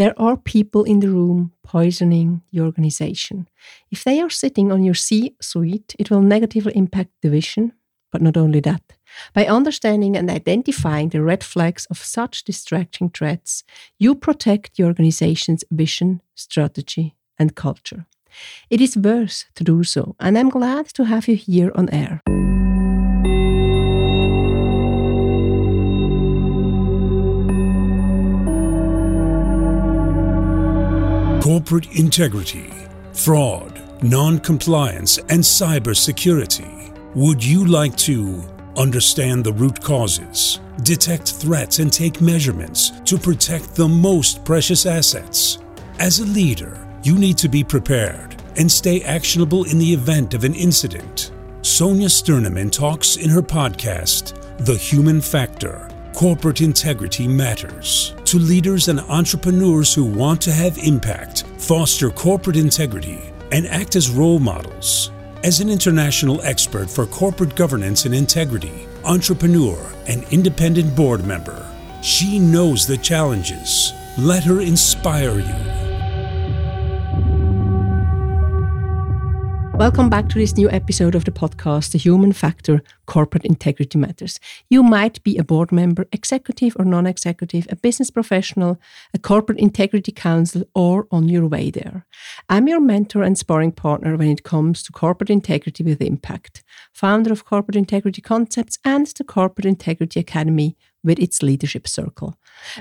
There are people in the room poisoning your organization. If they are sitting on your C suite, it will negatively impact the vision, but not only that. By understanding and identifying the red flags of such distracting threats, you protect your organization's vision, strategy, and culture. It is worth to do so, and I'm glad to have you here on air. Corporate integrity, fraud, non-compliance, and cybersecurity. Would you like to understand the root causes, detect threats, and take measurements to protect the most precious assets? As a leader, you need to be prepared and stay actionable in the event of an incident. Sonja Stirnimann talks in her podcast, The Human Factor Corporate integrity matters. To leaders and entrepreneurs who want to have impact, foster corporate integrity, and act as role models. As an international expert for corporate governance and integrity, entrepreneur, and independent board member, she knows the challenges. Let her inspire you. Welcome back to this new episode of the podcast, The Human Factor Corporate Integrity Matters. You might be a board member, executive or non executive, a business professional, a corporate integrity counsel, or on your way there. I'm your mentor and sparring partner when it comes to corporate integrity with impact, founder of Corporate Integrity Concepts and the Corporate Integrity Academy with its leadership circle,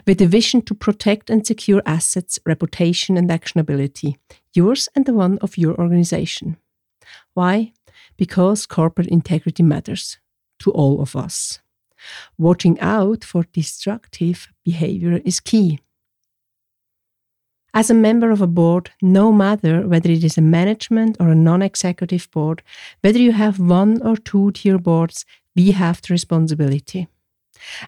with a vision to protect and secure assets, reputation, and actionability, yours and the one of your organization. Why? Because corporate integrity matters to all of us. Watching out for destructive behavior is key. As a member of a board, no matter whether it is a management or a non executive board, whether you have one or two tier boards, we have the responsibility.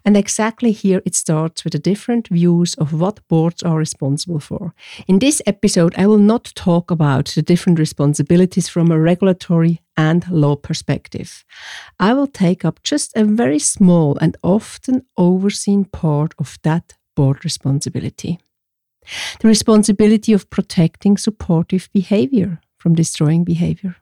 And exactly here it starts with the different views of what boards are responsible for. In this episode, I will not talk about the different responsibilities from a regulatory and law perspective. I will take up just a very small and often overseen part of that board responsibility. The responsibility of protecting supportive behavior from destroying behavior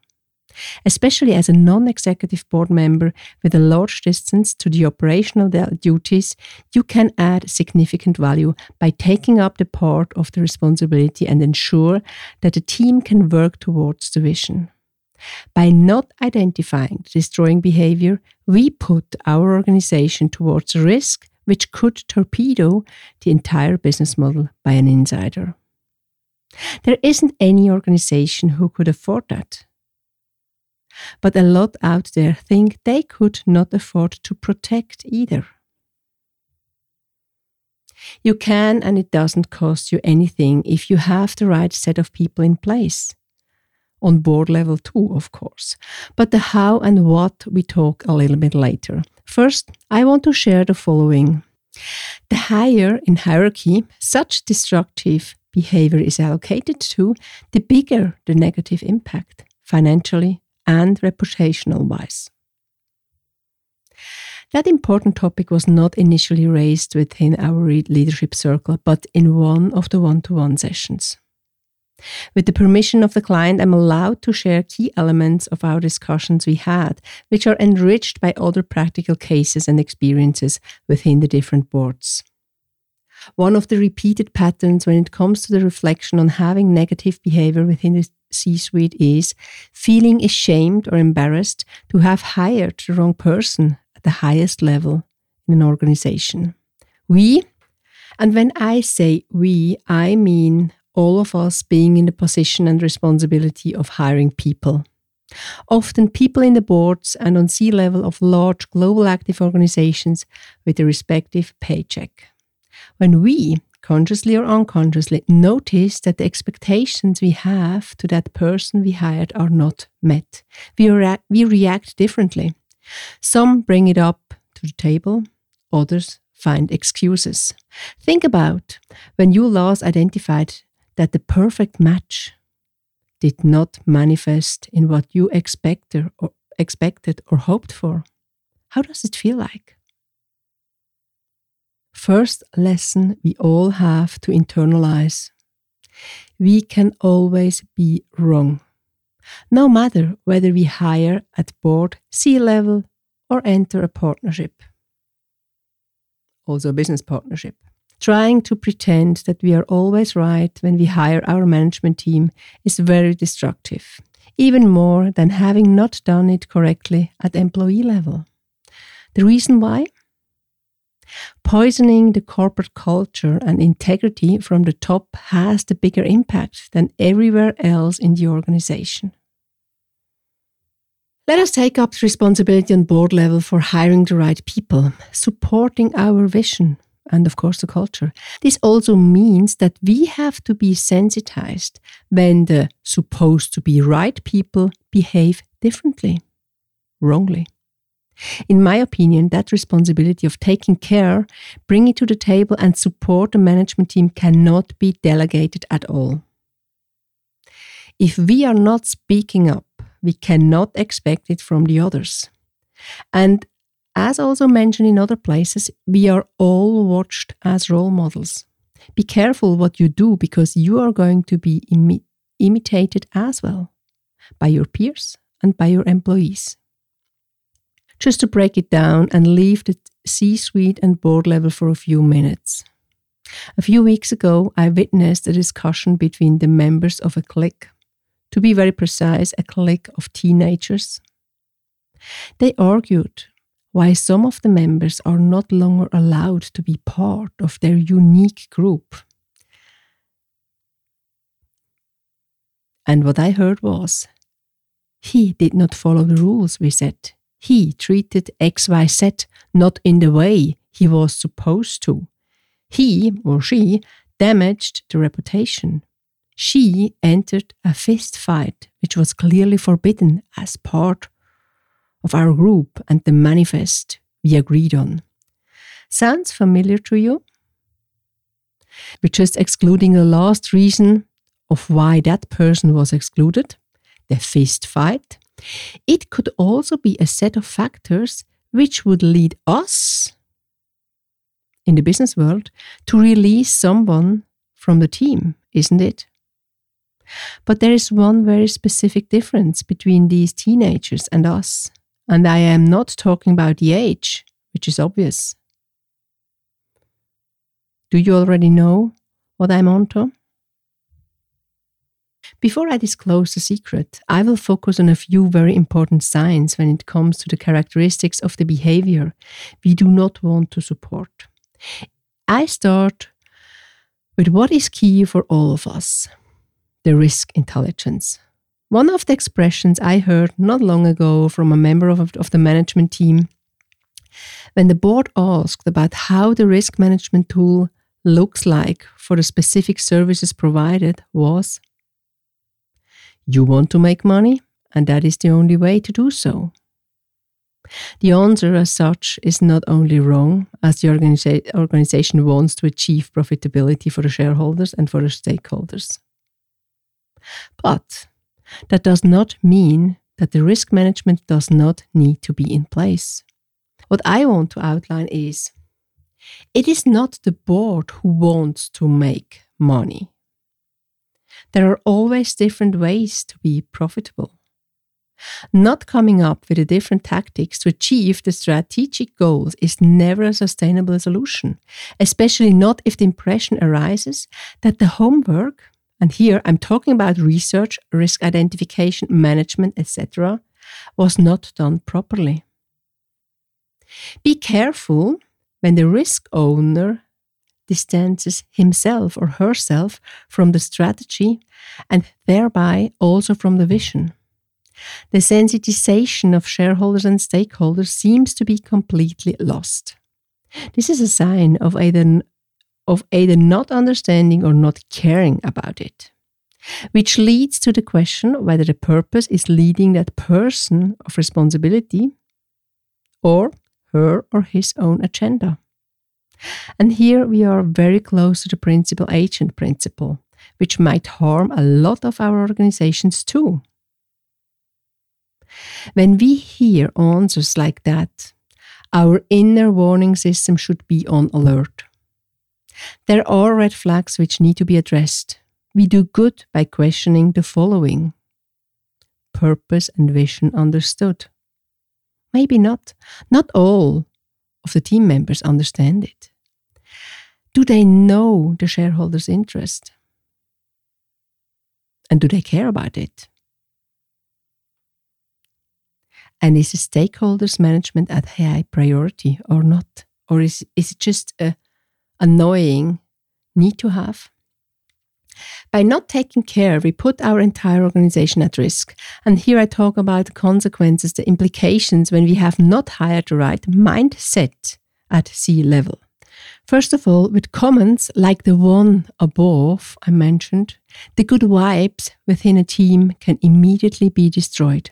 especially as a non executive board member with a large distance to the operational duties, you can add significant value by taking up the part of the responsibility and ensure that the team can work towards the vision. By not identifying destroying behavior, we put our organization towards a risk which could torpedo the entire business model by an insider. There isn't any organization who could afford that. But a lot out there think they could not afford to protect either. You can, and it doesn't cost you anything if you have the right set of people in place. On board level too, of course. But the how and what we talk a little bit later. First, I want to share the following. The higher in hierarchy such destructive behavior is allocated to, the bigger the negative impact, financially, and reputational wise. That important topic was not initially raised within our leadership circle, but in one of the one to one sessions. With the permission of the client, I'm allowed to share key elements of our discussions we had, which are enriched by other practical cases and experiences within the different boards. One of the repeated patterns when it comes to the reflection on having negative behavior within the C suite is feeling ashamed or embarrassed to have hired the wrong person at the highest level in an organization. We, and when I say we, I mean all of us being in the position and responsibility of hiring people. Often people in the boards and on C level of large global active organizations with a respective paycheck. When we, consciously or unconsciously, notice that the expectations we have to that person we hired are not met. We, rea- we react differently. Some bring it up to the table, others find excuses. Think about when you last identified that the perfect match did not manifest in what you expected or, expected or hoped for. How does it feel like? First lesson we all have to internalize. We can always be wrong. No matter whether we hire at board, C level, or enter a partnership. Also, a business partnership. Trying to pretend that we are always right when we hire our management team is very destructive, even more than having not done it correctly at employee level. The reason why? Poisoning the corporate culture and integrity from the top has the bigger impact than everywhere else in the organization. Let us take up the responsibility on board level for hiring the right people, supporting our vision, and of course the culture. This also means that we have to be sensitized when the supposed to be right people behave differently, wrongly. In my opinion, that responsibility of taking care, bring it to the table, and support the management team cannot be delegated at all. If we are not speaking up, we cannot expect it from the others. And as also mentioned in other places, we are all watched as role models. Be careful what you do because you are going to be imi- imitated as well by your peers and by your employees. Just to break it down and leave the C suite and board level for a few minutes. A few weeks ago, I witnessed a discussion between the members of a clique. To be very precise, a clique of teenagers. They argued why some of the members are not longer allowed to be part of their unique group. And what I heard was, he did not follow the rules we set. He treated XYZ not in the way he was supposed to. He or she damaged the reputation. She entered a fist fight, which was clearly forbidden as part of our group and the manifest we agreed on. Sounds familiar to you? We're just excluding the last reason of why that person was excluded the fist fight. It could also be a set of factors which would lead us in the business world to release someone from the team, isn't it? But there is one very specific difference between these teenagers and us. And I am not talking about the age, which is obvious. Do you already know what I'm onto? Before I disclose the secret, I will focus on a few very important signs when it comes to the characteristics of the behavior we do not want to support. I start with what is key for all of us the risk intelligence. One of the expressions I heard not long ago from a member of, of the management team when the board asked about how the risk management tool looks like for the specific services provided was you want to make money and that is the only way to do so. The answer, as such, is not only wrong, as the organiza- organization wants to achieve profitability for the shareholders and for the stakeholders. But that does not mean that the risk management does not need to be in place. What I want to outline is it is not the board who wants to make money. There are always different ways to be profitable. Not coming up with different tactics to achieve the strategic goals is never a sustainable solution, especially not if the impression arises that the homework and here I'm talking about research, risk identification, management, etc., was not done properly. Be careful when the risk owner distances himself or herself from the strategy and thereby also from the vision. The sensitization of shareholders and stakeholders seems to be completely lost. This is a sign of either of either not understanding or not caring about it, which leads to the question whether the purpose is leading that person of responsibility or her or his own agenda. And here we are very close to the principal agent principle, which might harm a lot of our organizations too. When we hear answers like that, Our inner warning system should be on alert. There are red flags which need to be addressed. We do good by questioning the following purpose and vision understood. Maybe not. Not all of the team members understand it. Do they know the shareholders' interest? And do they care about it? And is the stakeholders management at high priority or not? Or is, is it just a annoying need to have? By not taking care, we put our entire organization at risk. And here I talk about the consequences, the implications when we have not hired the right mindset at C level. First of all, with comments like the one above I mentioned, the good vibes within a team can immediately be destroyed.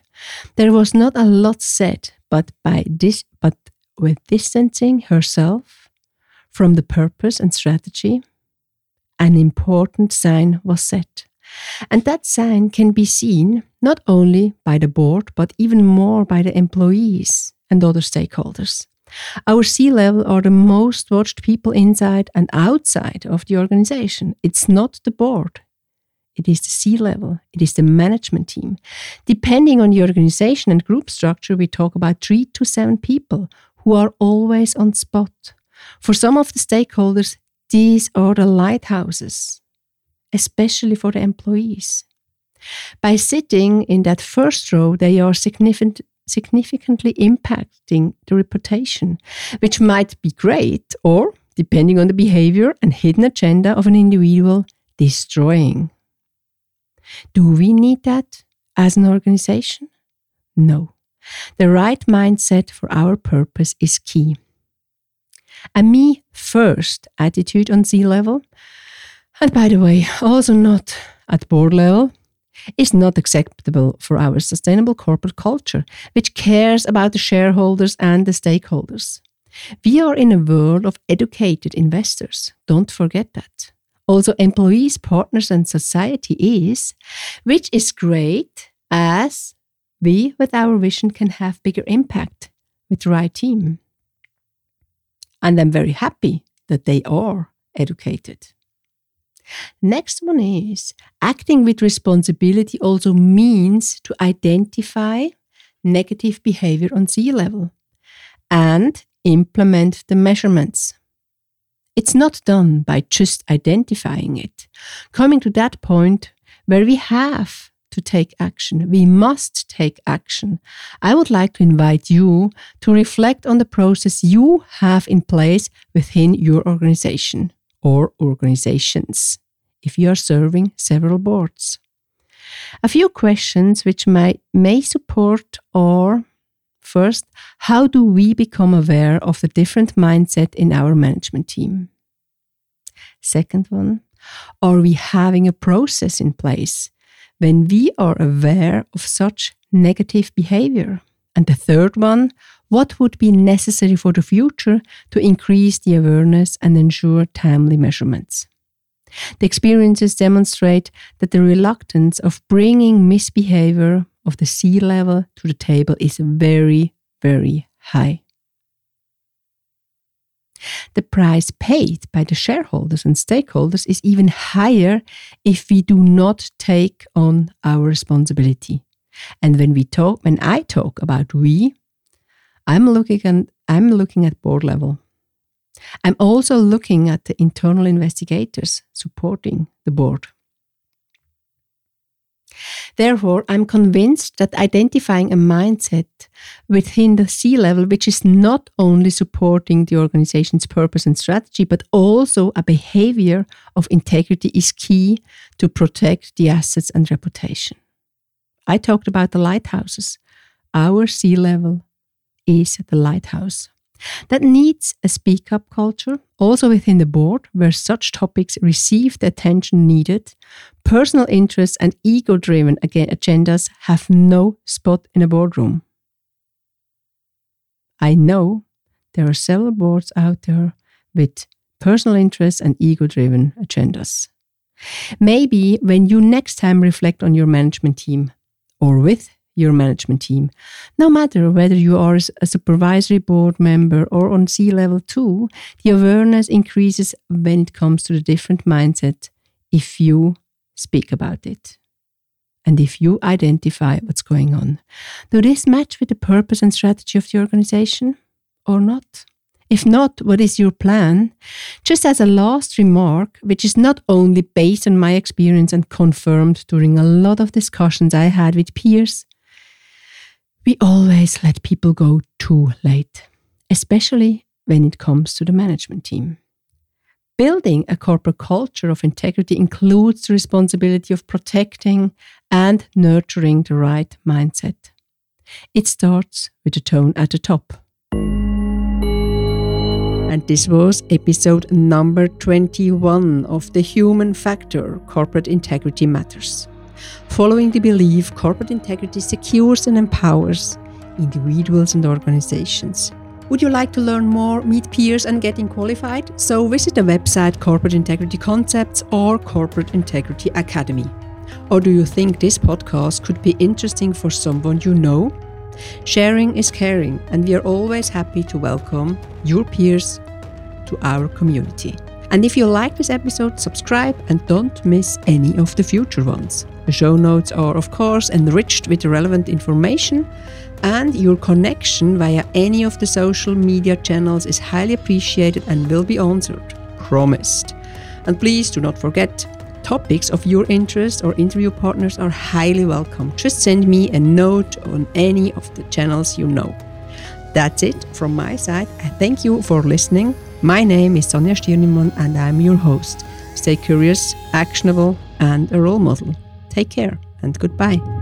There was not a lot said, but by this, but with distancing herself from the purpose and strategy, an important sign was set. And that sign can be seen not only by the board, but even more by the employees and other stakeholders. Our C level are the most watched people inside and outside of the organization. It's not the board, it is the C level, it is the management team. Depending on the organization and group structure, we talk about three to seven people who are always on spot. For some of the stakeholders, these are the lighthouses, especially for the employees. By sitting in that first row, they are significant, significantly impacting the reputation, which might be great or, depending on the behavior and hidden agenda of an individual, destroying. Do we need that as an organization? No. The right mindset for our purpose is key. A me first attitude on C level, and by the way, also not at board level, is not acceptable for our sustainable corporate culture, which cares about the shareholders and the stakeholders. We are in a world of educated investors. Don't forget that. Also, employees, partners, and society is, which is great as we, with our vision, can have bigger impact with the right team. And I'm very happy that they are educated. Next one is acting with responsibility also means to identify negative behavior on C level and implement the measurements. It's not done by just identifying it. Coming to that point where we have to take action, we must take action. I would like to invite you to reflect on the process you have in place within your organization or organizations if you are serving several boards. A few questions which may, may support or First, how do we become aware of the different mindset in our management team? Second one, are we having a process in place when we are aware of such negative behavior? And the third one, what would be necessary for the future to increase the awareness and ensure timely measurements? The experiences demonstrate that the reluctance of bringing misbehavior of the C level to the table is very, very high. The price paid by the shareholders and stakeholders is even higher if we do not take on our responsibility. And when we talk, when I talk about we, I'm looking at, I'm looking at board level. I'm also looking at the internal investigators supporting the board. Therefore, I'm convinced that identifying a mindset within the C level, which is not only supporting the organization's purpose and strategy, but also a behavior of integrity, is key to protect the assets and reputation. I talked about the lighthouses. Our C level is the lighthouse. That needs a speak up culture, also within the board, where such topics receive the attention needed. Personal interests and ego driven agendas have no spot in a boardroom. I know there are several boards out there with personal interests and ego driven agendas. Maybe when you next time reflect on your management team or with your management team. No matter whether you are a supervisory board member or on C level too, the awareness increases when it comes to the different mindset if you speak about it. And if you identify what's going on. Do this match with the purpose and strategy of the organization or not? If not, what is your plan? Just as a last remark, which is not only based on my experience and confirmed during a lot of discussions I had with peers, we always let people go too late, especially when it comes to the management team. Building a corporate culture of integrity includes the responsibility of protecting and nurturing the right mindset. It starts with the tone at the top. And this was episode number 21 of The Human Factor Corporate Integrity Matters. Following the belief, corporate integrity secures and empowers individuals and organizations. Would you like to learn more, meet peers, and getting qualified? So visit the website Corporate Integrity Concepts or Corporate Integrity Academy. Or do you think this podcast could be interesting for someone you know? Sharing is caring, and we are always happy to welcome your peers to our community. And if you like this episode, subscribe and don't miss any of the future ones. The show notes are, of course, enriched with relevant information, and your connection via any of the social media channels is highly appreciated and will be answered. Promised. And please do not forget topics of your interest or interview partners are highly welcome. Just send me a note on any of the channels you know. That's it from my side. I thank you for listening. My name is Sonja Stirnimann and I'm your host. Stay curious, actionable, and a role model. Take care and goodbye.